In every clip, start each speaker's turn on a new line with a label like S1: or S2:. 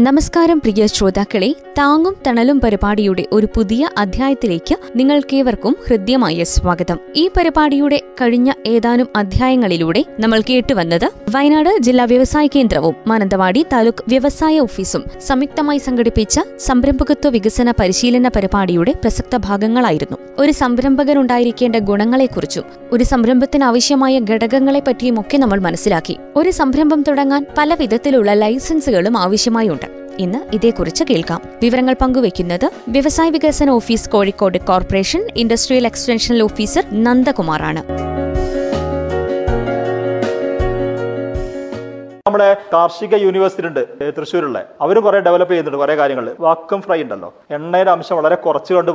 S1: നമസ്കാരം പ്രിയ ശ്രോതാക്കളെ താങ്ങും തണലും പരിപാടിയുടെ ഒരു പുതിയ അധ്യായത്തിലേക്ക് നിങ്ങൾക്കേവർക്കും ഹൃദ്യമായ സ്വാഗതം. ഈ പരിപാടിയുടെ കഴിഞ്ഞ ഏതാനും അധ്യായങ്ങളിലൂടെ നമ്മൾ കേട്ടുവന്നത് വയനാട് ജില്ലാ വ്യവസായ കേന്ദ്രവും മാനന്തവാടി താലൂക്ക് വ്യവസായ ഓഫീസും സംയുക്തമായി സംഘടിപ്പിച്ച സംരംഭകത്വ വികസന പരിശീലന പരിപാടിയുടെ പ്രസക്ത ഭാഗങ്ങളായിരുന്നു. ഒരു സംരംഭകനുണ്ടായിരിക്കേണ്ട ഗുണങ്ങളെക്കുറിച്ചും ഒരു സംരംഭത്തിന് ആവശ്യമായ ഘടകങ്ങളെ നമ്മൾ മനസ്സിലാക്കി. ഒരു സംരംഭം തുടങ്ങാൻ പല വിധത്തിലുള്ള ലൈസൻസുകളും ആവശ്യമായുണ്ട്. ഇന്ന് ഇതേക്കുറിച്ച് കേൾക്കാം. വിവരങ്ങൾ പങ്കുവയ്ക്കുന്നത് വ്യവസായ വികസന office Kozhikode corporation industrial extension officer നന്ദകുമാറാണ്.
S2: നമ്മുടെ കാർഷിക യൂണിവേഴ്സിറ്റി ഉണ്ട് തൃശ്ശൂരുള്ള. അവരും കുറെ ഡെവലപ്പ് ചെയ്യുന്നുണ്ട് കുറെ കാര്യങ്ങൾ. വാക്കും ഫ്രൈ ഉണ്ടല്ലോ. എണ്ണയുടെ അംശം വളരെ കുറച്ച് കൊണ്ട്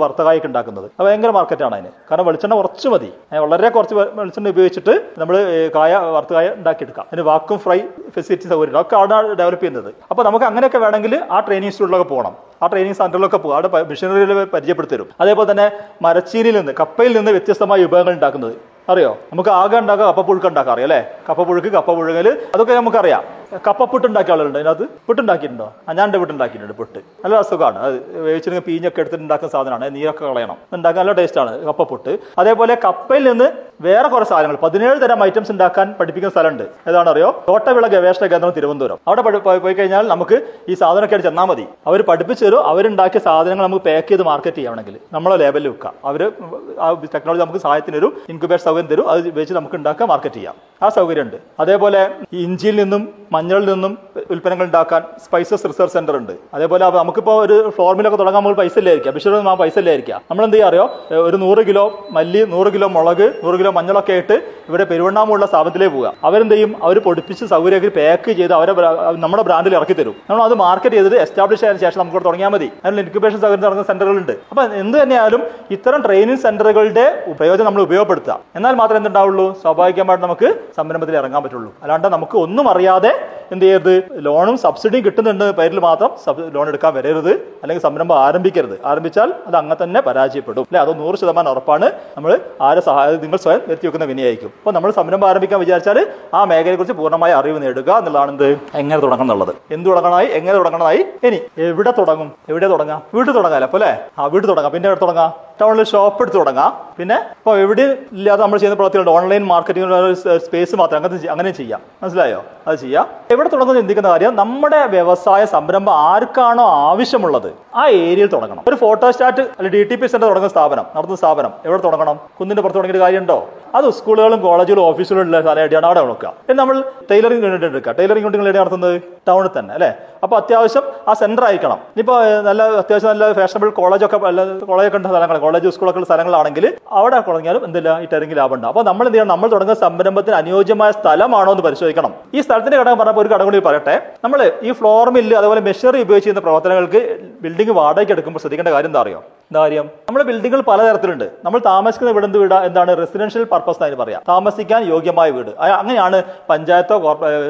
S2: ഉണ്ടാക്കുന്നത്. അത് ഭയങ്കര മാർക്കറ്റാണ് അതിന്. കാരണം വെളിച്ചെണ്ണ കുറച്ച് മതി. വളരെ കുറച്ച് വെളിച്ചെണ്ണ ഉപയോഗിച്ചിട്ട് നമ്മൾ കായ വറുത്തകായ ഉണ്ടാക്കിയെടുക്കാം. അതിന് വാക്കും ഫ്രൈ ഫെസിലിറ്റി സൗകര്യം ഒക്കെ അവിടെ ഡെവലപ്പ് ചെയ്യുന്നത്. അപ്പോൾ നമുക്ക് അങ്ങനെയൊക്കെ വേണമെങ്കിൽ ആ ട്രെയിനിങ് ഇൻസ്റ്റിറ്റ്യൂട്ടിലൊക്കെ പോകണം. ആ ട്രെയിനിങ് സെന്ററിലൊക്കെ പോകും. അവിടെ മെഷീനറിയിൽ പരിചയപ്പെടുത്തരും അതേപോലെ തന്നെ മരച്ചീനിയിൽ നിന്ന് കപ്പയിൽ നിന്ന് വ്യത്യസ്തമായ വിഭവങ്ങൾ ഉണ്ടാക്കുന്നത്. അറിയോ? നമുക്ക് ആകെ ഉണ്ടാക്കാം കപ്പപ്പുഴുക്ക് ഉണ്ടാക്കാം. അറിയാം അല്ലേ? കപ്പപ്പുഴുക്ക് കപ്പ പുഴുങ്ങൽ അതൊക്കെ നമുക്കറിയാം. കപ്പപ്പുട്ട് ഉണ്ടാക്കിയ ആളുകളുണ്ട് അതിനകത്ത്? പുട്ടുണ്ടാക്കിയിട്ടുണ്ടോ? ഞാൻ എന്റെ പുട്ടുണ്ടാക്കിയിട്ടുണ്ട് പുട്ട്. നല്ല സുഖമാണ്. അത് വേവിച്ചിട്ട് പീഞ്ഞൊക്കെ എടുത്തിട്ട് ഉണ്ടാക്കുന്ന സാധനമാണ് നീരൊക്കെ കളയണം. ഉണ്ടാക്കാൻ നല്ല ടേസ്റ്റ് ടേസ്റ്റാണ് കപ്പപ്പുട്ട്. അതേപോലെ കപ്പയിൽ നിന്ന് വേറെ കുറെ സാധനങ്ങൾ. പതിനേഴ് തരം ഐറ്റംസ് ഉണ്ടാക്കാൻ പഠിപ്പിക്കുന്ന സ്ഥലമുണ്ട്. ഏതാണ് അറിയോ തോട്ടവിള ഗവേഷണ കേന്ദ്രം തിരുവനന്തപുരം. അവിടെ പോയി കഴിഞ്ഞാൽ നമുക്ക് ഈ സാധനമൊക്കെ ചെന്നാൽ മതി. അവർ പഠിപ്പിച്ചു തരും. അവരുണ്ടാക്കിയ സാധനങ്ങൾ നമുക്ക് പാക്ക് ചെയ്ത് മാർക്കറ്റ് ചെയ്യണമെങ്കിൽ നമ്മളെ ലേബലിൽ വെക്കാം അവർ ആ ടെക്നോളജി നമുക്ക് സഹായത്തിന് ഒരു ഇൻക്യുബേഷൻ സൗകര്യം തരും. അത് വെച്ച് നമുക്ക് ഉണ്ടാക്കാൻ മാർക്കറ്റ് ചെയ്യാം. ആ സൗകര്യമുണ്ട്. അതേപോലെ ഇഞ്ചിയിൽ നിന്നും മഞ്ഞളിൽ നിന്നും ഉൽപ്പന്നങ്ങൾ ഉണ്ടാക്കാൻ സ്പൈസസ് റിസർച്ച് സെന്റർ ഉണ്ട്. അതേപോലെ നമുക്കിപ്പോൾ ഒരു ഫോർമിലൊക്കെ തുടങ്ങാൻ നമ്മൾ പൈസ ഇല്ലായിരിക്കാം. ബിഷറും ആ പൈസ ഇല്ലായിരിക്കാം. നമ്മൾ എന്ത് അറിയോ? ഒരു നൂറ് കിലോ മല്ലി നൂറ് കിലോ മുളക് നൂറ് കിലോ മഞ്ഞളൊക്കെ ആയിട്ട് ഇവിടെ പെരുവണ്ണാമുള്ള സ്ഥാപനത്തിലേക്ക് പോവുക. അവരെന്ത് ചെയ്യും അവർ പൊടിപ്പിച്ച് സൗകര്യമാക്കി പാക്ക് ചെയ്ത് അവരെ നമ്മുടെ ബ്രാൻഡിൽ ഇറക്കി തരും. നമ്മൾ അത് മാർക്കറ്റ് ചെയ്തത് എസ്റ്റാബ്ലിഷ് ആയതിനു ശേഷം നമുക്ക് തുടങ്ങിയാൽ മതി. അതിനുള്ള ഇൻക്യുബേഷൻ സൗകര്യം നടക്കുന്ന സെന്ററുകളുണ്ട് അപ്പൊ എന്ത് തന്നെയായാലും ഇത്തരം ട്രെയിനിങ് സെന്ററുകളുടെ പ്രയോജനം നമ്മൾ ഉപയോഗപ്പെടുത്തുക. എന്നാൽ മാത്രമേ എന്തുണ്ടാവുള്ളൂ? സ്വാഭാവികമായിട്ട് നമുക്ക് സംരംഭത്തിൽ ഇറങ്ങാൻ പറ്റുള്ളൂ. അല്ലാണ്ട് നമുക്ക് ഒന്നും അറിയാതെ എന്ത് ചെയ്യരുത്? ലോണും സബ്സിഡിയും കിട്ടുന്നുണ്ട്. പേരിൽ മാത്രം ലോൺ എടുക്കാൻ വരരുത്. അല്ലെങ്കിൽ സംരംഭം ആരംഭിക്കരുത്. ആരംഭിച്ചാൽ അത് അങ്ങനെ തന്നെ പരാജയപ്പെടും. അല്ലെ? അത് നൂറ് ശതമാനം ഉറപ്പാണ്. നമ്മൾ ആരെ സഹായം നിങ്ങൾ സ്വയം വരുത്തി വെക്കുന്ന വിനയായിരിക്കും. അപ്പോൾ നമ്മൾ സംരംഭം ആരംഭിക്കാൻ വിചാരിച്ചാൽ ആ മേഖലയെ കുറിച്ച് പൂർണമായ അറിവ് നേടുക എന്നുള്ളതാണ് എന്ത്? എങ്ങനെ തുടങ്ങണം എന്നുള്ളത്. എന്ത് തുടങ്ങണമായി? എങ്ങനെ തുടങ്ങണമായി? ഇനി എവിടെ തുടങ്ങും? എവിടെ തുടങ്ങാം? വീട്ടിൽ തുടങ്ങാലോ അപ്പൊ അല്ലേ? ആ വീട്ടിൽ തുടങ്ങാം. പിന്നെ എവിടെ തുടങ്ങാം? ടൗണിൽ ഷോപ്പ് എടുത്ത് തുടങ്ങാം. പിന്നെ ഇപ്പോൾ എവിടെ ഇല്ലാതെ നമ്മൾ ചെയ്യുന്ന പ്രവർത്തികളുണ്ട്. ഓൺലൈൻ മാർക്കറ്റിംഗ് സ്പേസ് മാത്രം. അങ്ങനെ അങ്ങനെ ചെയ്യാം. മനസ്സിലായോ? അത് ചെയ്യാം. എവിടെ തുടങ്ങുന്ന ചിന്തിക്കുന്ന കാര്യം നമ്മുടെ വ്യവസായ സംരംഭം ആർക്കാണോ ആവശ്യമുള്ളത് ആ ഏരിയയിൽ തുടങ്ങണം. ഒരു ഫോട്ടോസ്റ്റാറ്റ് അല്ലെങ്കിൽ ഡി ടി പി സെന്റർ തുടങ്ങുന്ന സ്ഥാപനം നടത്തുന്ന സ്ഥാപനം എവിടെ തുടങ്ങണം? കുന്നിന്റെ പുറത്ത് തുടങ്ങിയ കാര്യമുണ്ടോ? അത് സ്കൂളുകളും കോളേജുകളും ഓഫീസുകളും ഉള്ള സ്ഥലമായിട്ടാണ് അവിടെ നോക്കുക. പിന്നെ നമ്മൾ ടൈലറിംഗ് യൂണിറ്റ് എടുക്കുക. ടൈലറിംഗ് യൂണിറ്റുകൾ എവിടെ നടത്തുന്നത്? ടൗണിൽ തന്നെ അല്ലേ? അപ്പോൾ അത്യാവശ്യം ആ സെന്റർ ആയിരിക്കണം. ഇനിയിപ്പോ നല്ല അത്യാവശ്യം നല്ല ഫാഷനബിൾ കോളേജൊക്കെ കോളേജൊക്കെ ഉള്ള സ്ഥലങ്ങൾ കോളേജ് സ്കൂളൊക്കെ ഉള്ള സ്ഥലങ്ങളാണെങ്കിൽ അവിടെ തുടങ്ങിയാലും എന്തില്ല ഈ ടൈലറിംഗ് ലാഭം ഉണ്ട് അപ്പോൾ നമ്മൾ എന്ത് ചെയ്യണം? നമ്മൾ തുടങ്ങുന്ന സംരംഭത്തിന് അനുയോജ്യമായ സ്ഥലമാണോ എന്ന് പരിശോധിക്കണം. ഈ സ്ഥലത്തിന്റെ ഘടകം പറഞ്ഞപ്പോൾ ഒരു കടം കൂടി പറയട്ടെ. നമ്മൾ ഈ ഫ്ലോർ മില്ല് അതുപോലെ മെഷീനറി ഉപയോഗിച്ച് ചെയ്യുന്ന പ്രവർത്തനങ്ങൾക്ക് ബിൽഡിംഗ് വാടകയ്ക്ക് എടുക്കുമ്പോൾ ശ്രദ്ധിക്കേണ്ട കാര്യം എന്താ അറിയോ? എന്താ കാര്യം നമ്മുടെ ബിൽഡിങ്ങുകൾ പലതരത്തിലുണ്ട്. നമ്മൾ താമസിക്കുന്ന വീട് എന്ത് വീട്? എന്താണ് റെസിഡൻഷ്യൽ പർപ്പസ് എന്ന് പറയാം. താമസിക്കാൻ യോഗ്യമായ വീട്. അങ്ങനെയാണ് പഞ്ചായത്തോ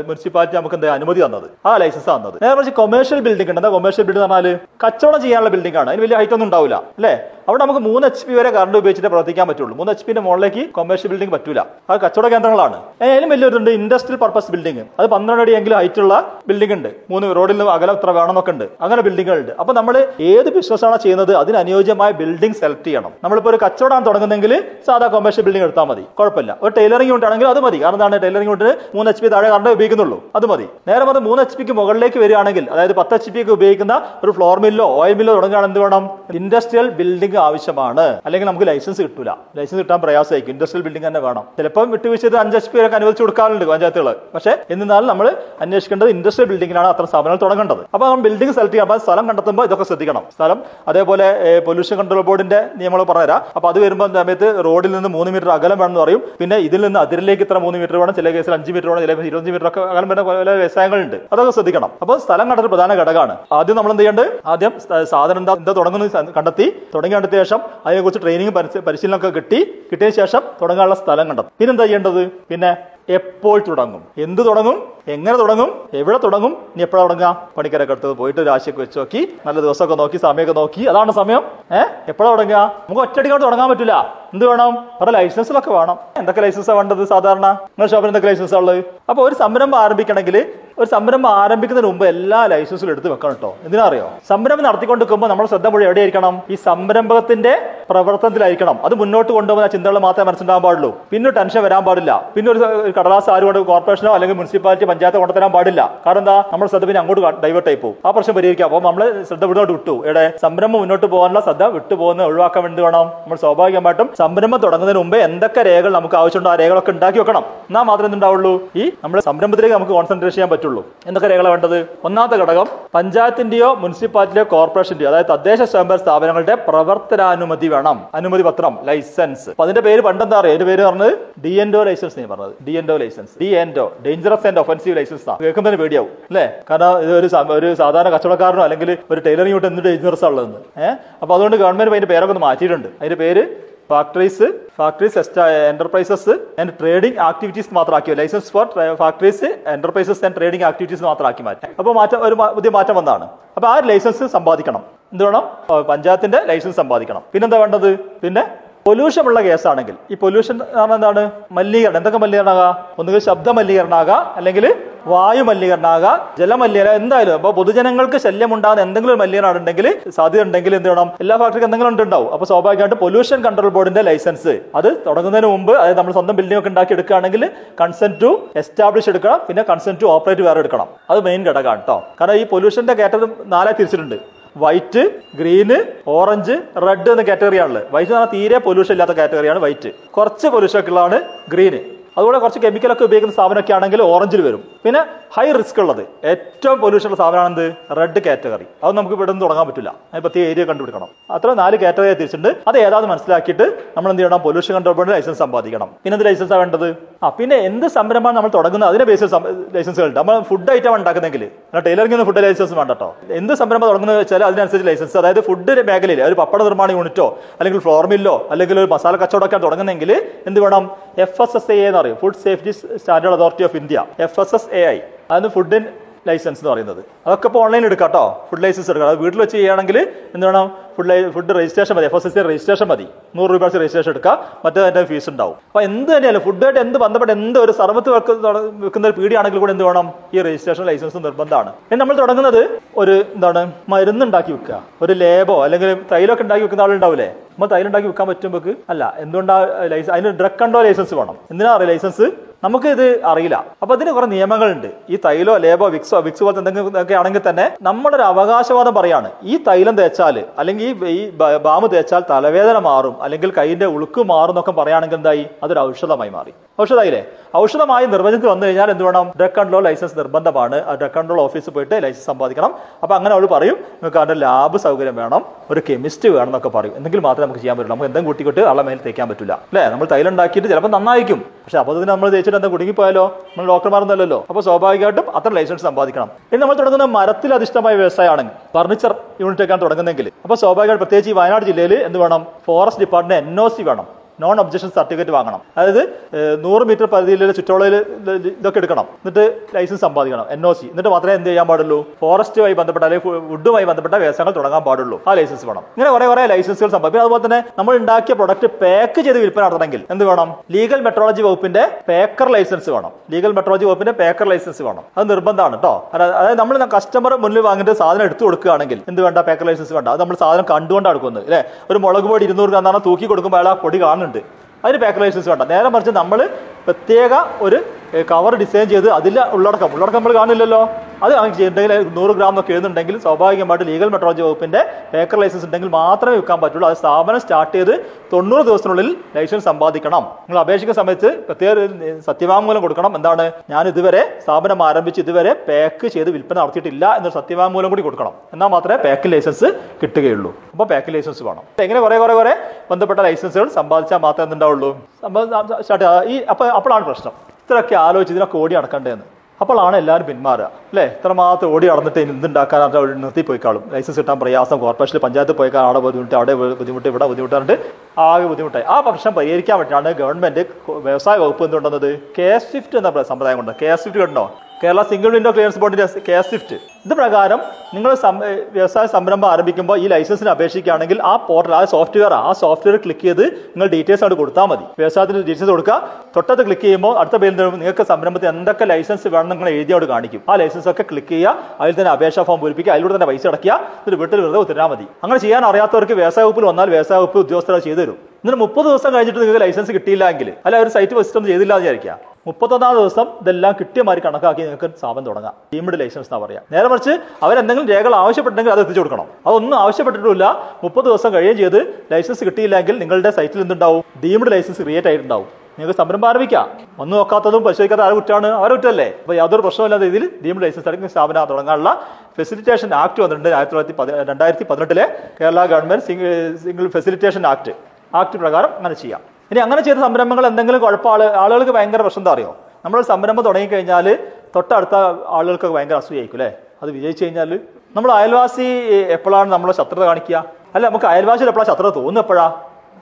S2: മുനിസിപ്പാലിറ്റി നമുക്ക് എന്താ അനുമതി തന്നത്? ആ ലൈസൻസ് തന്നത്. നേരെ മറിച്ച് കൊമേഴ്ഷ്യൽ ബിൽഡിംഗ് ഉണ്ട്. എന്താ കൊമേഴ്ഷ്യൽ ബിൽഡിംഗ് പറഞ്ഞാൽ കച്ചവടം ചെയ്യാനുള്ള ബിൽഡിംഗ് ആണ്. അതിന് വലിയ ഹൈറ്റ് ഒന്നും ഉണ്ടാവില്ല അല്ലേ? അവിടെ നമുക്ക് മൂന്ന് എച്ച് പി വരെ കറണ്ട് ഉപയോഗിച്ചിട്ട് പ്രവർത്തിക്കാൻ പറ്റുള്ളൂ. മൂന്ന് എച്ച് പിന്റെ മുകളിലേക്ക് കൊമേഴ്ഷ്യൽ ബിൽഡിംഗ് പറ്റൂല. അത് കച്ചവട കേന്ദ്രങ്ങളാണ്. അതിലും വലിയൊരുണ്ട് ഇൻഡസ്ട്രിയൽ പർപ്പസ് ബിൽഡിംഗ് അത് പന്ത്രണ്ട് അടിയെങ്കിലും ഹൈറ്റുള്ള ബിൽഡിംഗ് ഉണ്ട്. മൂന്ന് റോഡിൽ നിന്ന് അകലം ഇത്ര വേണമെന്നൊക്കെ ഉണ്ട്. അങ്ങനെ ബിൽഡിംഗുകൾ ഉണ്ട് അപ്പൊ നമ്മൾ ഏത് ബിസിനസ് ആണോ ചെയ്യുന്നത് അതിന് അനുയോജ്യമായ ബിൽഡിംഗ് സെലക്ട് ചെയ്യണം. നമ്മളിപ്പോൾ ഒരു കച്ചവടം തുടങ്ങുന്നെങ്കിൽ സാധാ കൊമേഴ്ഷ്യൽ ബിൽഡിംഗ് എടുത്താൽ മതി. കുഴപ്പമില്ല. ഒരു ടൈലറിംഗ് യൂണിറ്റ് ആണെങ്കിൽ അത് മതി. കാരണം എന്താണ്? ടൈലറിംഗ് യൂണിറ്റ് മൂന്ന് എച്ച് പി താഴെ കറണ്ട് ഉപയോഗിക്കുന്നുള്ളൂ. അത് മതി. നേരെ മതി മൂന്ന് എച്ച് പിക്ക് മുകളിലേക്ക് വരികയാണെങ്കിൽ അതായത് പത്ത് എച്ച് പിക്ക് ഉപയോഗിക്കുന്ന ഒരു ഫ്ലോർ മില്ലോ ഓയിൽ മില്ലോ തുടങ്ങുകയാണ് എന്ത് വേണം? ഇൻഡസ്ട്രിയൽ ബിൽഡിംഗ് ആവശ്യമാണ്. അല്ലെങ്കിൽ നമുക്ക് ലൈസൻസ് കിട്ടൂല. ലൈസൻസ് കിട്ടാൻ പ്രയാസമായിരിക്കും. ഇൻഡസ്ട്രിയൽ ബിൽഡിംഗ് തന്നെ വേണം. ചിലപ്പം വിട്ടുവീഴ്ച അഞ്ച് എച്ച് പി ഒക്കെ അനുവദിച്ച് കൊടുക്കാറുണ്ട് പഞ്ചായത്തുകൾ പക്ഷേ എന്നിരുന്നാലും നമ്മൾ അന്വേഷിക്കേണ്ടത് ഇൻഡസ്ട്രിയൽ ബിൽഡിംഗിലാണ് അത്ര സ്ഥാപനങ്ങൾ തുടങ്ങേണ്ടത്. അപ്പോൾ നമ്മൾ ബിൽഡിംഗ് സെലക്ട് ചെയ്യുമ്പോൾ സ്ഥലം കണ്ടെത്തുമ്പോൾ ഇതൊക്കെ ശ്രദ്ധിക്കണം. സ്ഥലം അതേപോലെ പൊല്യൂഷൻ കൺട്രോൾ ബോർഡിന്റെ നിയമങ്ങൾ പറഞ്ഞുതരാം. അപ്പോൾ അത് വരുമ്പോൾ സമയത്ത് റോഡിൽ നിന്ന് മൂന്ന് മീറ്റർ അകലം വേണമെന്ന് പറയും. പിന്നെ ഇതിൽ നിന്ന് അതിരിലേക്ക് ഇത്ര മൂന്ന് മീറ്റർ വേണം. ചില കേസിൽ അഞ്ച് മീറ്റർ വേണം ചില ഇരുപത്തഞ്ച് മീറ്റർ ഒക്കെ അകലം വരുന്ന പല വ്യവസായങ്ങളുണ്ട്. അതൊക്കെ ശ്രദ്ധിക്കണം. അപ്പോൾ സ്ഥലം കണ്ടത് പ്രധാന ഘടകമാണ്. ആദ്യം നമ്മൾ എന്ത് ചെയ്യേണ്ടത്? ആദ്യം സാധനം എന്താ എന്താ തുടങ്ങുന്നത് കണ്ടെത്തി. തുടങ്ങി കണ്ടെത്തിയ ശേഷം അതിനെക്കുറിച്ച് ട്രെയിനിങ് പരിശീലനമൊക്കെ കിട്ടി. കിട്ടിയ ശേഷം തുടങ്ങാനുള്ള സ്ഥലം കണ്ടെത്തും. പിന്നെന്താ ചെയ്യേണ്ടത്? പിന്നെ എപ്പോൾ തുടങ്ങും? എന്ത് തുടങ്ങും? എങ്ങനെ തുടങ്ങും? എവിടെ തുടങ്ങും? ഇനി എപ്പോഴാണ് തുടങ്ങാം പണിക്കരൊക്കെ അടുത്തത് പോയിട്ട് രാശിയൊക്കെ വെച്ച് നോക്കി നല്ല ദിവസമൊക്കെ നോക്കി സമയമൊക്കെ നോക്കി. അതാണ് സമയം. ഏഹ് എപ്പോഴാണ് തുടങ്ങുക? നമുക്ക് ഒറ്റയടിക്കാണ്ട് തുടങ്ങാൻ പറ്റില്ല. എന്ത് വേണം? അവിടെ ലൈസൻസിലൊക്കെ വേണം. എന്തൊക്കെ ലൈസൻസാണ് വേണ്ടത് സാധാരണ? നിങ്ങളുടെ ഷോപ്പിൽ എന്തൊക്കെ ലൈസൻസാണ് ഉള്ളത്? അപ്പോൾ ഒരു സംരംഭം ആരംഭിക്കണമെങ്കിൽ ഒരു സംരംഭം ആരംഭിക്കുന്നതിന് മുമ്പ് എല്ലാ ലൈസൻസും എടുത്ത് വെക്കണം കേട്ടോ. എന്തിനാ അറിയോ? സംരംഭം നടത്തിക്കൊണ്ടിരിക്കുമ്പോൾ നമ്മൾ ശ്രദ്ധ മുഴുവൻ എവിടെയായിരിക്കണം? ഈ സംരംഭത്തിന്റെ പ്രവർത്തനത്തിലായിരിക്കണം. അത് മുന്നോട്ട് കൊണ്ടുപോകുന്ന ചിന്തകൾ മാത്രമേ മനസ്സിലാകാൻ പാടുള്ളൂ. പിന്നെ ടെൻഷൻ വരാൻ പാടില്ല. പിന്നെ ഒരു കടലാസ് ആരും കൊണ്ട് കോർപ്പറേഷനോ അല്ലെങ്കിൽ മുനിസിപ്പാലിറ്റി പഞ്ചായത്ത് കൊണ്ടുതരാൻ പാടില്ല. കാരണം എന്താ? നമ്മുടെ ശ്രദ്ധ പിന്നെ അങ്ങോട്ട് ഡൈവേർട്ട് ആയി പോകും. ആ പ്രശ്നം പരിഹരിക്കാം. അപ്പോൾ നമ്മൾ ശ്രദ്ധ വിടോട്ട് വിട്ടു. ഇവിടെ സംരംഭം മുന്നോട്ട് പോകാനുള്ള ശ്രദ്ധ വിട്ടുപോകുന്ന ഒഴിവാക്കാൻ വേണ്ടി വേണം. നമ്മൾ സ്വാഭാവികമായിട്ടും സംരംഭം തുടങ്ങുന്നതിന് മുമ്പ് എന്തൊക്കെ രേഖകൾ നമുക്ക് ആവശ്യമുണ്ടോ ആ രേഖകളൊക്കെ ഉണ്ടാക്കി വെക്കണം. എന്നാൽ മാത്രമേ എന്തുണ്ടാവുള്ളൂ ഈ നമ്മുടെ സംരംഭത്തിലേക്ക് നമുക്ക് കോൺസെൻട്രേറ്റ് ചെയ്യാൻ പറ്റുള്ളൂ. എന്തൊക്കെ രേഖകൾ വേണ്ടത്? ഒന്നാമത്തെ ഘടകം പഞ്ചായത്തിന്റെയോ മുനിസിപ്പാലിറ്റിയോ കോർപ്പറേഷന്റെയോ അതായത് തദ്ദേശ സ്വയംഭരണ സ്ഥാപനങ്ങളുടെ പ്രവർത്തനാനുമതി വേണം. അനുമതി പത്രം ലൈസൻസ്. അപ്പൊ അതിന്റെ പേര് പണ്ടെന്താ അറിയാം? അതിന്റെ പേര് പറഞ്ഞത് ഡി എൻഡോ ലൈസൻസ് നീ പറഞ്ഞത്. D and O license. D and O dangerous and offensive license ആണ് കേൾക്കുമ്പോൾ തന്നെ പേടിയാവും അല്ലേ? കാരണം ഇത് ഒരു ഒരു സാധാരണ കച്ചവടക്കാരനോ അല്ലെങ്കിൽ ഒരു ടൈലറിംഗ് യൂട്ട് എന്ത് ഡേഞ്ചറസ് ഉള്ളതെന്ന് ഏഹ് അപ്പൊ അതുകൊണ്ട് ഗവൺമെന്റ് അതിന്റെ പേരൊക്കെ ഒന്ന് മാറ്റിയിട്ടുണ്ട്. അതിന്റെ പേര് factories factories enterprises and trading activities മാത്രമാക്കി license for factories enterprises and trading activities മാത്രമാക്കി മാറ്റി. അപ്പോൾ മാറ്റം ഒരു പുതിയ മാറ്റം വന്നതാണ്. അപ്പോൾ ആ ലൈസൻസ് സമ്പാദിക്കണം. എന്ത് വേണം? പഞ്ചായത്തിന്റെ ലൈസൻസ് സമ്പാദിക്കണം. പിന്നെന്താ വേണ്ടത്? പിന്നെ പൊല്യൂഷൻ ഉള്ള കേസാണെങ്കിൽ. ഈ പൊല്യൂഷൻ കാരണം എന്താണ്? മലിനീകരണം. എന്തൊക്കെ മലിനീകരണമാകാം? ഒന്നുകിൽ ശബ്ദ മലിനീകരണമാകാം അല്ലെങ്കിൽ വായു മലിനീകരണമാകാം ജലമലിനീകരണം. എന്തായാലും അപ്പോൾ പൊതുജനങ്ങൾക്ക് ശല്യം ഉണ്ടാകുന്ന എന്തെങ്കിലും മലിനീകരണം ഉണ്ടെങ്കിൽ സാധ്യത ഉണ്ടെങ്കിൽ എന്ത് വേണം? എല്ലാ ഫാക്ടറിക്കും എന്തെങ്കിലും ഉണ്ടാവും. അപ്പോൾ സ്വാഭാവികമായിട്ട് പൊല്യൂഷൻ കൺട്രോൾ ബോർഡിന്റെ ലൈസൻസ്. അത് തുടങ്ങുന്നതിന് മുമ്പ് അതായത് നമ്മൾ സ്വന്തം ബിൽഡിംഗ് ഒക്കെ ഉണ്ടാക്കി എടുക്കുകയാണെങ്കിൽ കൺസെന്റ് ടു എസ്റ്റാബ്ലിഷ് എടുക്കണം. പിന്നെ കൺസെന്റ് ടു ഓപ്പറേറ്റ് വേറെ എടുക്കണം. അത് മെയിൻ ഘടകമാണ് കേട്ടോ കാരണം ഈ പൊല്യൂഷന്റെ കാറ്റഗറി നാലായി തിരിച്ചിട്ടുണ്ട്. വൈറ്റ് ഗ്രീന് ഓറഞ്ച് റെഡ് എന്ന കാറ്റഗറിയാണുള്ളത് വൈറ്റ് എന്ന് പറഞ്ഞാൽ തീരെ പൊല്യൂഷൻ ഇല്ലാത്ത കാറ്റഗറിയാണ് വൈറ്റ്. കുറച്ച് പൊല്യൂഷൻ ഒക്കെ ഉള്ളതാണ് ഗ്രീന് അതുപോലെ കുറച്ച് കെമിക്കലൊക്കെ ഉപയോഗിക്കുന്ന സ്ഥാപനമൊക്കെ ആണെങ്കിൽ ഓറഞ്ചിൽ വരും. പിന്നെ ഹൈ റിസ്ക് ഉള്ളത്. ഏറ്റവും പൊല്യൂഷൻ ഉള്ള സ്ഥാപനമാണ് റെഡ് കാറ്റഗറി അത് നമുക്ക് ഇവിടെ നിന്ന് തുടങ്ങാൻ പറ്റില്ല. അതിന് പ്രത്യേക ഏരിയ കണ്ടുപിടിക്കണം. അത്ര നാല് കാറ്റഗറി തിരിച്ചിട്ടുണ്ട്. അത് ഏതാണെന്ന് മനസ്സിലാക്കിയിട്ട് നമ്മൾ എന്ത് ചെയ്യണം? പൊല്യൂഷൻ കൺട്രോൾ ലൈസൻസ് സമ്പാദിക്കണം. പിന്നെ എന്ത് ലൈസൻസാണ് വേണ്ടത്? ആ പിന്നെ എന്ത് സംരംഭമാണ് നമ്മൾ തുടങ്ങുന്നത്? അതിന്റെ ബേസിൽ ലൈസൻസുകൾ ഉണ്ട് നമ്മൾ ഫുഡ് ഐറ്റം ഉണ്ടാക്കുന്നെങ്കിൽ ടൈലറിംഗ് ഫുഡ് ലൈസൻസ് വേണ്ടട്ടോ എന്ത് സംരംഭം തുടങ്ങുന്നത് വെച്ചാൽ അതിനനുസരിച്ച് ലൈസൻസ് അതായത് ഫുഡ് മേഖലയിൽ ഒരു പപ്പട നിർമ്മാണ യൂണിറ്റോ അല്ലെങ്കിൽ ഫ്ലോർ മില്ലോ അല്ലെങ്കിൽ ഒരു മസാല കച്ചവടമൊക്കെ തുടങ്ങുന്നെങ്കിൽ എന്ത് വേണം? എഫ് എസ് എസ് എന്ന് പറയും. Food safety standard authority of India F S S A I അതിന് ഫുഡ് ലൈസൻസ് എന്ന് പറയുന്നത്. അതൊക്കെ ഇപ്പോൾ ഓൺലൈൻ എടുക്കാം കേട്ടോ ഫുഡ് ലൈസൻസ് എടുക്കാം. അത് വീട്ടിൽ വെച്ച് ചെയ്യുകയാണെങ്കിൽ എന്ത് വേണം? ഫുഡ് ഫുഡ് രജിസ്ട്രേഷൻ മതി. F S S C registration മതി. നൂറ് രൂപ രജിസ്ട്രേഷൻ എടുക്കാം. മറ്റേ അതിന്റെ ഫീസ് ഉണ്ടാവും. അപ്പോൾ എന്ത് തന്നെയല്ല ഫുഡായിട്ട് എന്ത് ബന്ധപ്പെട്ട എന്ത് ഒരു സർവത്ത് വെക്കുന്ന ഒരു പീടിയാണെങ്കിൽ കൂടെ എന്ത് വേണം? ഈ രജിസ്ട്രേഷൻ ലൈസൻസ് നിർബന്ധമാണ്. പിന്നെ നമ്മൾ തുടങ്ങുന്നത് ഒരു എന്താണ്? മരുന്ന് ഉണ്ടാക്കി വെക്കുക. ഒരു ലേബോ അല്ലെങ്കിൽ തൈലൊക്കെ ഉണ്ടാക്കി വെക്കുന്ന ആളുണ്ടാവില്ലേ? നമ്മൾ തൈലുണ്ടാക്കി വെക്കാൻ പറ്റുമ്പോൾ അല്ല. എന്തുകൊണ്ടാണ് ലൈസൻസ് അതിന് ഡ്രഗ് കൺട്രോൾ ലൈസൻസ് വേണം. എന്തിനാ അറിയാം ലൈസൻസ് നമുക്ക് ഇത് അറിയില്ല. അപ്പൊ അതിന് കുറെ നിയമങ്ങളുണ്ട്. ഈ തൈലോ ലേബോ വിക്സോ വിക്സ് പോലത്തെ എന്തെങ്കിലും ഒക്കെ ആണെങ്കിൽ തന്നെ നമ്മുടെ ഒരു അവകാശവാദം പറയാണ്. ഈ തൈലം തേച്ചാൽ അല്ലെങ്കിൽ ഈ ബാമ് തേച്ചാൽ തലവേദന മാറും അല്ലെങ്കിൽ കൈയിന്റെ ഉളുക്ക് മാറും എന്നൊക്കെ പറയുകയാണെങ്കിൽ എന്തായി? അതൊരു ഔഷധമായി മാറി. ഔഷധമായില്ലേ? ഔഷധമായി നിർവചനത്തിൽ വന്നു കഴിഞ്ഞാൽ എന്ത് വേണം? ഡ്രഗ് കൺട്രോൾ ലൈസൻസ് നിർബന്ധമാണ്. ഡ്രഗ് കൺട്രോൾ ഓഫീസിൽ പോയിട്ട് ലൈസൻസ് സമ്പാദിക്കണം. അപ്പൊ അങ്ങനെ അവൾ പറയും നിങ്ങൾക്ക് അതിന്റെ ലാബ് സൗകര്യം വേണം ഒരു കെമിസ്റ്റ് വേണം എന്നൊക്കെ പറയും. എന്തെങ്കിലും മാത്രമേ നമുക്ക് ചെയ്യാൻ പറ്റുള്ളൂ. നമുക്ക് എന്തെങ്കിലും കൂട്ടിക്കൊട്ട് ആളെ മേൽ തേക്കാൻ പറ്റില്ല അല്ലേ? നമ്മൾ തൈലുണ്ടാക്കിയിട്ട് ചിലപ്പോൾ നന്നായിരിക്കും. പക്ഷെ ഇതിന് നമ്മൾ ജയിച്ചിട്ട് എന്താ കുടുങ്ങിപ്പോയാലോ? നമ്മൾ ഡോക്ടർമാരൊന്നല്ലല്ലോ അപ്പോൾ സ്വാഭാവികമായിട്ടും അത്ര ലൈസൻസ് സമ്പാദിക്കണം. ഇനി നമ്മൾ തുടങ്ങുന്ന മരത്തിൽ അധിഷ്ഠമായ വ്യവസായമാണെങ്കിൽ ഫർണിച്ചർ യൂണിറ്റ് ഒക്കെയാണ് തുടങ്ങുന്നതെങ്കിൽ. അപ്പോൾ സ്വാഭാവികമായിട്ട് പ്രത്യേകിച്ച് ഈ വയനാട് ജില്ലയിൽ എന്ത് വേണം? ഫോറസ്റ്റ് ഡിപ്പാർട്ട്മെന്റ് എൻ വേണം. നോൺ ഒബ്ജക്ഷൻ സർട്ടിഫിക്കറ്റ് വാങ്ങണം. അതായത് നൂറ് മീറ്റർ പരിധിയിലുള്ള ചുറ്റോളയിൽ ഇതൊക്കെ എടുക്കണം. എന്നിട്ട് ലൈസൻസ് സമ്പാദിക്കണം എൻ ഒ സി എന്നിട്ട് മാത്രമേ എന്ത് ചെയ്യാൻ പാടുള്ളൂ? ഫോറസ്റ്റുമായി ബന്ധപ്പെട്ട അല്ലെങ്കിൽ വുഡുമായി ബന്ധപ്പെട്ട വ്യവസായങ്ങൾ തുടങ്ങാൻ പാടുള്ളൂ. ആ ലൈസൻസ് വേണം. ഇങ്ങനെ കുറെ കുറെ ലൈസൻസുകൾ സമ്പാദിക്കും അതുപോലെ തന്നെ നമ്മൾ ഉണ്ടാക്കിയ പ്രൊഡക്റ്റ് പാക്ക് ചെയ്ത് വിൽപ്പന നടത്തണമെങ്കിൽ എന്ത് വേണം? ലീഗൽ മെട്രോളജി വകുപ്പിന്റെ പേക്കർ ലൈസൻസ് വേണം. ലീഗൽ മെട്രോളജി വകുപ്പിന്റെ പേക്കർ ലൈസൻസ് വേണം. അത് നിർബന്ധമാണ് കേട്ടോ അതായത് നമ്മൾ കസ്റ്റമർ മുന്നിൽ വാങ്ങിയിട്ട് സാധനം എടുത്തു കൊടുക്കുകയാണെങ്കിൽ എന്ത് വേണ്ട? പേക്കർ ലൈസൻസ് വേണ്ട. അത് നമ്മൾ സാധനം കണ്ടുകൊണ്ടാണ് കൊടുക്കുന്നത് അല്ലേ? ഒരു മുളക് പൊടി ഇരുന്നൂറ് ഗ്രാം തൂക്കി കൊടുക്കുമ്പോൾ ആ പൊടി കാണുന്നുണ്ട്. അതിന് പേക്കർ ലൈസൻസ് വേണ്ട. നേരെ മറിച്ച് നമ്മൾ പ്രത്യേക ഒരു കവർ ഡിസൈൻ ചെയ്ത് അതിൽ ഉള്ളടക്കം. ഉള്ളടക്കം നമ്മൾ കാണില്ലല്ലോ. അത് ഉണ്ടെങ്കിൽ നൂറ് ഗ്രാം എന്നൊക്കെ എഴുതുന്നുണ്ടെങ്കിൽ സ്വാഭാവികമായിട്ട് ലീഗൽ മെട്രോളജി വകുപ്പിന്റെ പേക്കർ ലൈസൻസ് ഉണ്ടെങ്കിൽ മാത്രമേ വിൽക്കാൻ പറ്റുള്ളൂ. അത് സ്ഥാപനം സ്റ്റാർട്ട് ചെയ്ത് തൊണ്ണൂറ് ദിവസത്തിനുള്ളിൽ ലൈസൻസ് സമ്പാദിക്കണം. നിങ്ങൾ അപേക്ഷിക്കുന്ന സമയത്ത് പ്രത്യേക സത്യവാങ്മൂലം കൊടുക്കണം. എന്താണ്? ഞാൻ ഇതുവരെ സ്ഥാപനം ആരംഭിച്ച് ഇതുവരെ പാക്ക് ചെയ്ത് വിൽപ്പന നടത്തിയിട്ടില്ല എന്നൊരു സത്യവാങ്മൂലം കൂടി കൊടുക്കണം. എന്നാൽ മാത്രമേ പാക്ക് ലൈസൻസ് കിട്ടുകയുള്ളൂ. അപ്പോൾ പാക്ക് ലൈസൻസ് വേണം. എങ്ങനെ കുറെ കുറെ കുറെ ബന്ധപ്പെട്ട ലൈസൻസുകൾ സമ്പാദിച്ചാൽ മാത്രമേ എന്തുണ്ടാവുള്ളൂ? ഈ അപ്പോൾ അപ്പോഴാണ് പ്രശ്നം. ഇത്രയൊക്കെ ആലോചിച്ച് ഇതിനൊക്കെ ഓടി നടക്കണ്ടേന്ന്. അപ്പോഴാണ് എല്ലാവരും പിന്മാറുക. അല്ലേ? ഇത്രമാത്രം ഓടി നടന്നിട്ട് എന്തുണ്ടാക്കാൻ നിർത്തി പോയിക്കാളും ലൈസൻസ് കിട്ടാൻ പ്രയാസം. കോർപ്പറേഷനിൽ പഞ്ചായത്ത് പോയിക്കാൻ അവിടെ ബുദ്ധിമുട്ട് അവിടെ ബുദ്ധിമുട്ട് ഇവിടെ ബുദ്ധിമുട്ടായിട്ട് ആകെ ബുദ്ധിമുട്ടായി. ആ പ്രശ്നം പരിഹരിക്കാൻ വേണ്ടിയാണ് ഗവൺമെന്റ് വ്യവസായ വകുപ്പ് എന്തുണ്ടെന്നത് കെ എസ് സ്വിഫ്റ്റ് എന്ന സമ്പ്രദായം കൊണ്ട്. കെ എസ് സ്വിഫ്റ്റ് കണ്ടോ? കേരള സിംഗിൾ വിൻഡോ ക്ലിയറൻസ് ബോർഡിന്റെ കെ എസ് സ്വിഫ്റ്റ് ഇത് പ്രകാരം നിങ്ങൾ വ്യവസായ സംരംഭം ആരംഭിക്കുമ്പോൾ ഈ ലൈസൻസിന് അപേക്ഷിക്കുകയാണെങ്കിൽ ആ പോർട്ടൽ ആ സോഫ്റ്റ്വെയർ ആ സോഫ്റ്റ്വെയർ ക്ലിക്ക് ചെയ്ത് നിങ്ങൾ ഡീറ്റെയിൽസ് അവിടെ കൊടുത്താൽ മതി. വ്യവസായത്തിന് ഡീറ്റെയിൽസ് കൊടുക്കുക. തൊട്ടത്ത് ക്ലിക്ക് ചെയ്യുമ്പോൾ അടുത്ത പേരിൽ നിങ്ങൾക്ക് സംരംഭത്തിന് എന്തൊക്കെ ലൈസൻസ് വേണം നിങ്ങൾ എഴുതി അവിടെ കാണിക്കും. ആ ലൈസൻസ് ഒക്കെ ക്ലിക്ക് ചെയ്യുക. അതിൽ തന്നെ അപേക്ഷാ ഫോം പൂരിപ്പിക്കുക. അതിലൂടെ തന്നെ പൈസ അടക്കുക എന്നിട്ട് വീട്ടിൽ വെറുതെ ഉത്തരാ മതി. അങ്ങനെ ചെയ്യാൻ അറിയാത്തവർക്ക് വ്യവസായ വകുപ്പിൽ വന്നാൽ വ്യവസായ വകുപ്പ് ഉദ്യോഗസ്ഥർ ചെയ്തു എന്നിട്ട് മുപ്പത് ദിവസം കഴിഞ്ഞിട്ട് നിങ്ങൾക്ക് ലൈസൻസ് കിട്ടിയില്ലെങ്കിൽ അല്ല ഒരു സൈറ്റ് വിസിറ്റ് ചെയ്തില്ല വിചാരിക്കുക. മുപ്പത്തൊന്നാം ദിവസം ഇതെല്ലാം കിട്ടിയമാതിരി കണക്കാക്കി നിങ്ങൾക്ക് സ്ഥാപനം തുടങ്ങാം. ഡീംഡ് ലൈസൻസ് എന്നാ പറയാം. നേരെ മറിച്ച് അവരെന്തെങ്കിലും രേഖകൾ ആവശ്യപ്പെട്ടെങ്കിൽ അത് എത്തിച്ചു കൊടുക്കണം. അതൊന്നും ആവശ്യപ്പെട്ടിട്ടില്ല മുപ്പത് ദിവസം കഴിയുകയും ചെയ്ത് ലൈസൻസ് കിട്ടിയില്ലെങ്കിൽ നിങ്ങളുടെ സൈറ്റിൽ എന്തുണ്ടാവും? ഡീംഡ് ലൈസൻസ് ക്രിയേറ്റ് ആയിട്ടുണ്ടാവും. നിങ്ങൾക്ക് സംരംഭം ആരംഭിക്കാം. ഒന്നും നോക്കാത്തതും പരിശോധിക്കാത്ത ആരെ കുറ്റാണ് അവരെ കുറ്റമല്ലേ? അപ്പോൾ യാതൊരു പ്രശ്നമില്ലാത്ത രീതിയിൽ ഡീംഡ് ലൈസൻസ് അടങ്ങുന്ന സ്ഥാപനം തുടങ്ങാനുള്ള ഫെസിലിറ്റേഷൻ ആക്ട് വന്നിട്ടുണ്ട് ആയിരത്തി തൊള്ളായിരത്തി രണ്ടായിരത്തി പതിനെട്ടിലെ Kerala government single facilitation act act പ്രകാരം അങ്ങനെ ചെയ്യാം. ഇനി അങ്ങനെ ചെയ്ത സംരംഭങ്ങൾ എന്തെങ്കിലും കുഴപ്പമാണ് ആൾ ആളുകൾക്ക് ഭയങ്കര പ്രശ്നം എന്താ അറിയോ? നമ്മൾ സംരംഭം തുടങ്ങിക്കഴിഞ്ഞാൽ തൊട്ടടുത്ത ആളുകൾക്കൊക്കെ ഭയങ്കര അസൂയായിരിക്കും അല്ലേ? അത് വിജയിച്ചു കഴിഞ്ഞാൽ നമ്മൾ അയൽവാസി എപ്പോഴാണ് നമ്മൾ ശത്രുത കാണിക്കുക? അല്ല നമുക്ക് അയൽവാസിയിൽ എപ്പോഴാണ് ശത്രുത തോന്നുന്നത് എപ്പോഴാ?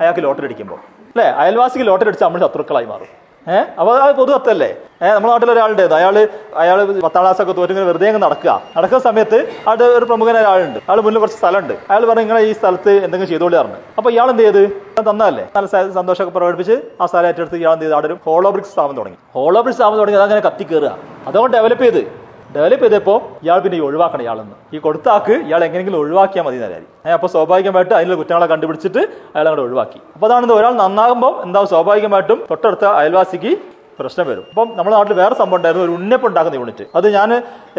S2: അയാൾക്ക് ലോട്ടറി അടിക്കുമ്പോൾ. അല്ലേ? അയൽവാസിക്ക് ലോട്ടറി അടിച്ചാൽ നമ്മൾ ശത്രുക്കളായി മാറും. ഏഹ് അപ്പൊ അത് പൊതു കത്തല്ലേ ഏഹ് നമ്മുടെ നാട്ടിൽ ഒരാളുണ്ട് അയാൾ അയാൾ പത്താം ക്ലാസ് ഒക്കെ തോറ്റിങ്ങനെ വെറുതെ അങ്ങ് നടക്കുക. നടക്കുന്ന സമയത്ത് അവിടെ ഒരു പ്രമുഖൻ ഒരാളുണ്ട്. അയാൾ മുന്നിൽ കുറച്ച് സ്ഥലമുണ്ട്. അയാൾ പറഞ്ഞു ഇങ്ങനെ ഈ സ്ഥലത്ത് എന്തെങ്കിലും ചെയ്തോളി പറഞ്ഞു. അപ്പൊ ഇയാൾ എന്ത് ചെയ്ത്? തന്നതല്ലേ. നല്ല സന്തോഷമൊക്കെ പ്രകടിപ്പിച്ച് ആ സ്ഥലം ഏറ്റെടുത്ത് ഇയാൾ എന്ത് ചെയ്ത്? അവിടെ ഒരു ഹോളോ ബ്രിക്സ് സ്ഥാപനം തുടങ്ങി. ഹോളോബ്രിക്സ് സ്ഥാപനം തുടങ്ങി. അതങ്ങനെ കത്തി കയറുക അതുകൊണ്ട് ഡെവലപ്പ് ചെയ്ത്. ഡെവലപ്പ് ചെയ്തപ്പോൾ ഇയാൾ പിന്നെ ഈ ഒഴിവാക്കണം ഇയാളെന്ന്. ഈ കൊടുത്താക്ക് ഇയാൾ എങ്ങനെയെങ്കിലും ഒഴിവാക്കിയാൽ മതി ഏഹ് അപ്പോൾ സ്വാഭാവികമായിട്ട് അതിനുള്ള കുറ്റങ്ങളെ കണ്ടുപിടിച്ചിട്ട് അയാൾ അങ്ങോട്ട് ഒഴിവാക്കി. അപ്പോൾ അതാണ് ഒരാൾ നന്നാകുമ്പോൾ എന്താ സ്വാഭാവികമായിട്ടും തൊട്ടടുത്ത അയൽവാസിക്ക് പ്രശ്നം വരും. അപ്പം നമ്മുടെ നാട്ടിൽ വേറെ സംഭവം ഉണ്ടായിരുന്നു ഒരു ഉന്നപ്പ് ഉണ്ടാക്കുന്ന യൂണിറ്റ്. അത് ഞാൻ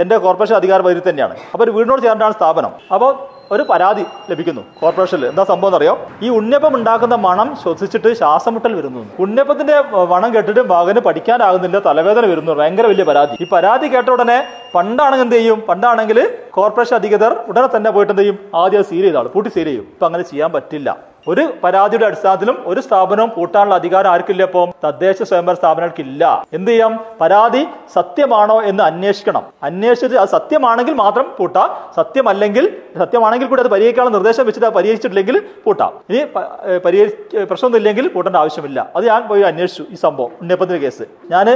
S2: എന്റെ കോർപ്പറേഷൻ അധികാര പരിധി തന്നെയാണ്. അപ്പോൾ ഒരു വീടിനോട് ചേർന്നാണ് സ്ഥാപനം. അപ്പോൾ ഒരു പരാതി ലഭിക്കുന്നു കോർപ്പറേഷനിൽ എന്താ സംഭവം എന്നറിയോ? ഈ ഉണ്ണിയപ്പം ഉണ്ടാക്കുന്ന മണം ശ്വസിച്ചിട്ട് ശ്വാസം മുട്ടൽ വരുന്നു ഉണ്ണിയപ്പത്തിന്റെ മണം കേട്ടിട്ട് മകന് പഠിക്കാനാകുന്നില്ല തലവേദന വരുന്നു ഭയങ്കര വലിയ പരാതി. ഈ പരാതി കേട്ട ഉടനെ പണ്ടാണെങ്കിൽ എന്ത് ചെയ്യും? പണ്ടാണെങ്കിൽ കോർപ്പറേഷൻ അധികൃതർ ഉടനെ തന്നെ പോയിട്ട് എന്ത് ചെയ്യും? ആദ്യം സീൽ ചെയ്താൾ പൂട്ടി സീൽ ചെയ്യും. ഇപ്പൊ അങ്ങനെ ചെയ്യാൻ പറ്റില്ല. ഒരു പരാതിയുടെ അടിസ്ഥാനത്തിലും ഒരു സ്ഥാപനവും പൂട്ടാനുള്ള അധികാരം ആർക്കില്ല ഇപ്പം? തദ്ദേശ സ്വയംഭരണ സ്ഥാപനങ്ങൾക്കില്ല. എന്ത് ചെയ്യാം? പരാതി സത്യമാണോ എന്ന് അന്വേഷിക്കണം. അന്വേഷിച്ചിട്ട് അത് സത്യമാണെങ്കിൽ മാത്രം പൂട്ടാം. സത്യമല്ലെങ്കിൽ സത്യമാണെങ്കിൽ കൂടി അത് പരിഹരിക്കാനുള്ള നിർദ്ദേശം വെച്ചിട്ട് അത് പരിഹരിച്ചിട്ടില്ലെങ്കിൽ പൂട്ടാം. ഇനി പരിഹരി പ്രശ്നമൊന്നുമില്ലെങ്കിൽ പൂട്ടേണ്ട ആവശ്യമില്ല. അത് ഞാൻ പോയി അന്വേഷിച്ചു ഈ സംഭവം ഉണ്ണിയപ്പത്തിന്റെ കേസ്. ഞാൻ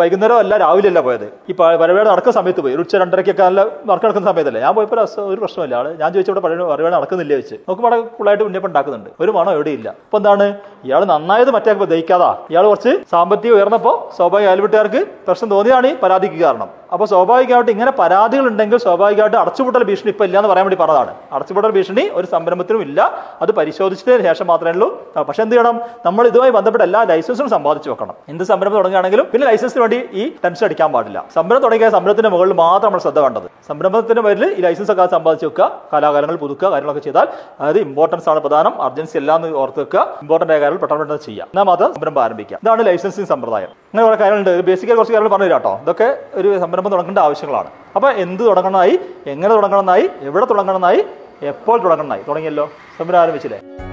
S2: വൈകുന്നേരം അല്ല രാവിലെ അല്ല പോയത്. ഈ പരവേട് നടക്കുന്ന സമയത്ത് പോയി. ഉച്ച രണ്ടരയ്ക്കൊക്കെ നല്ല വർക്ക് നടക്കുന്ന സമയത്തല്ലേ? ഞാൻ പോയപ്പോൾ ഒരു പ്രശ്നമില്ല. ഞാൻ ചോദിച്ചു ഇവിടെ പരവേട് നടക്കുന്നില്ല വെച്ച്. നോക്കുമ്പോൾ അവിടെ ഫുള്ളായിട്ട് ഉണ്ണിയപ്പം ഉണ്ടാക്കുന്നുണ്ട് ഒരു മണം എവിടെയില്ല. അപ്പൊ എന്താണ്? ഇയാൾ നന്നായത് മറ്റേ ദഹിക്കാതാ. ഇയാൾ കുറച്ച് സാമ്പത്തികം ഉയർന്നപ്പോൾ സ്വാഭാവിക അയൽവിട്ടുകാർക്ക് പ്രശ്നം തോന്നിയാണ് പരാതിക്ക് കാരണം. അപ്പൊ സ്വാഭാവികമായിട്ട് ഇങ്ങനെ പരാതികൾ ഉണ്ടെങ്കിൽ സ്വാഭാവികമായിട്ട് അടച്ചുപൂട്ടൽ ഭീഷണി ഇപ്പൊ ഇല്ല എന്ന് പറയാൻ വേണ്ടി പറഞ്ഞതാണ്. അടച്ചുപൂട്ടൽ ഭീഷണി ഒരു സംരംഭത്തിനും ഇല്ല. അത് പരിശോധിച്ചതിന് ശേഷം മാത്രമേ ഉള്ളൂ. പക്ഷെ എന്ത് ചെയ്യണം? നമ്മൾ ഇതുമായി ബന്ധപ്പെട്ട എല്ലാ ലൈസൻസും സമ്പാദിച്ചു വെക്കണം. എന്ത് സംരംഭം തുടങ്ങുകയാണെങ്കിലും പിന്നെ ലൈസൻസിന് വേണ്ടി ഈ ടെൻഷൻ അടിക്കാൻ പാടില്ല. സംരംഭം തുടങ്ങിയ സംരംഭത്തിന്റെ മുകളിൽ മാത്രം നമ്മൾ ശ്രദ്ധ വേണ്ടത്. സംരംഭത്തിന്റെ പേരിൽ ഈ ലൈസൻസ് ഒക്കെ സമ്പാദിച്ചു വെക്കുക കലാകാലങ്ങൾ പുതുക്കുക കാര്യങ്ങളൊക്കെ ചെയ്താൽ അതായത് ഇമ്പോർട്ടൻസ് ആണ് പ്രധാനം. അർജൻസി എല്ലാം എന്ന് ഓർത്ത് വെക്കുക ഇമ്പോർട്ടന്റ് ആയ കാര്യങ്ങൾ പെട്ടെന്ന് പെട്ടെന്ന് ചെയ്യാം എന്നാൽ മാത്രം സംരംഭം ആരംഭിക്കാം ഇതാണ് ലൈസൻസിങ് സമ്പ്രദായം. അങ്ങനെ കുറെ കാര്യങ്ങളുണ്ട്. ബേസിക്കൽ കുറച്ച് കാര്യങ്ങൾ പറഞ്ഞു കേട്ടോ ഇതൊക്കെ ഒരു സംരംഭം തുടങ്ങേണ്ട ആവശ്യങ്ങളാണ്. അപ്പോൾ എന്ത് തുടങ്ങണമെന്നായി എങ്ങനെ തുടങ്ങണമെന്നായി എവിടെ തുടങ്ങണമെന്നായി എപ്പോൾ തുടങ്ങണമെന്നായി തുടങ്ങിയല്ലോ. സംരംഭം ആരംഭിച്ചില്ലേ?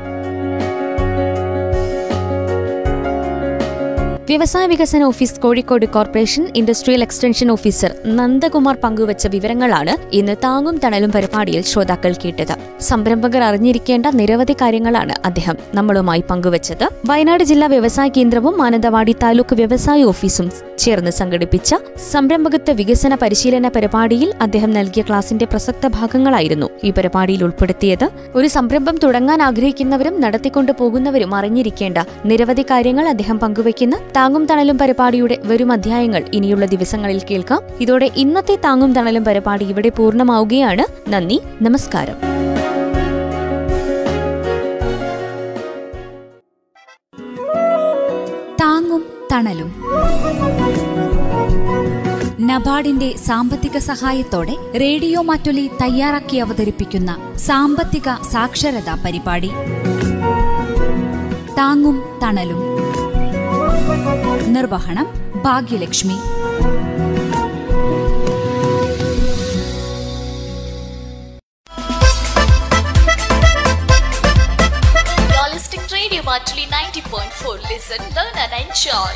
S1: വ്യവസായ വികസന office Kozhikode corporation industrial extension officer Nandakumar പങ്കുവച്ച വിവരങ്ങളാണ് ഇന്ന് താങ്ങും തണലും പരിപാടിയിൽ ശ്രോതാക്കൾ കേട്ടത്. സംരംഭകർ അറിഞ്ഞിരിക്കേണ്ട നിരവധി കാര്യങ്ങളാണ് അദ്ദേഹം നമ്മളുമായി പങ്കുവച്ചത്. വയനാട് ജില്ലാ വ്യവസായ കേന്ദ്രവും മാനന്തവാടി താലൂക്ക് വ്യവസായ ഓഫീസും ചേർന്ന് സംഘടിപ്പിച്ച സംരംഭകത്വ വികസന പരിശീലന പരിപാടിയിൽ അദ്ദേഹം നൽകിയ ക്ലാസിന്റെ പ്രസക്ത ഭാഗങ്ങളായിരുന്നു. ഈ പരിപാടിയിൽ ഉൾപ്പെടുത്തിയത് ഒരു സംരംഭം തുടങ്ങാൻ ആഗ്രഹിക്കുന്നവരും നടത്തിക്കൊണ്ടു പോകുന്നവരും അറിഞ്ഞിരിക്കേണ്ട നിരവധി കാര്യങ്ങൾ അദ്ദേഹം പങ്കുവയ്ക്കുന്ന താങ്ങും തണലും പരിപാടിയുടെ വരും അധ്യായങ്ങൾ ഇനിയുള്ള ദിവസങ്ങളിൽ കേൾക്കാം. ഇതോടെ ഇന്നത്തെ താങ്ങും തണലും പരിപാടി ഇവിടെ പൂർണമാവുകയാണ്. നന്ദി നമസ്കാരം.
S3: താങ്ങും തണലും. നബാർഡിന്റെ സാമ്പത്തിക സഹായത്തോടെ റേഡിയോ മാറ്റൊലി തയ്യാറാക്കി അവതരിപ്പിക്കുന്ന സാമ്പത്തിക സാക്ഷരതാ പരിപാടി. താങ്ങും തണലും. നിർവഹണം Bhagyalakshmi
S4: Radio Matuli 90.4. Listen, learn and enjoy.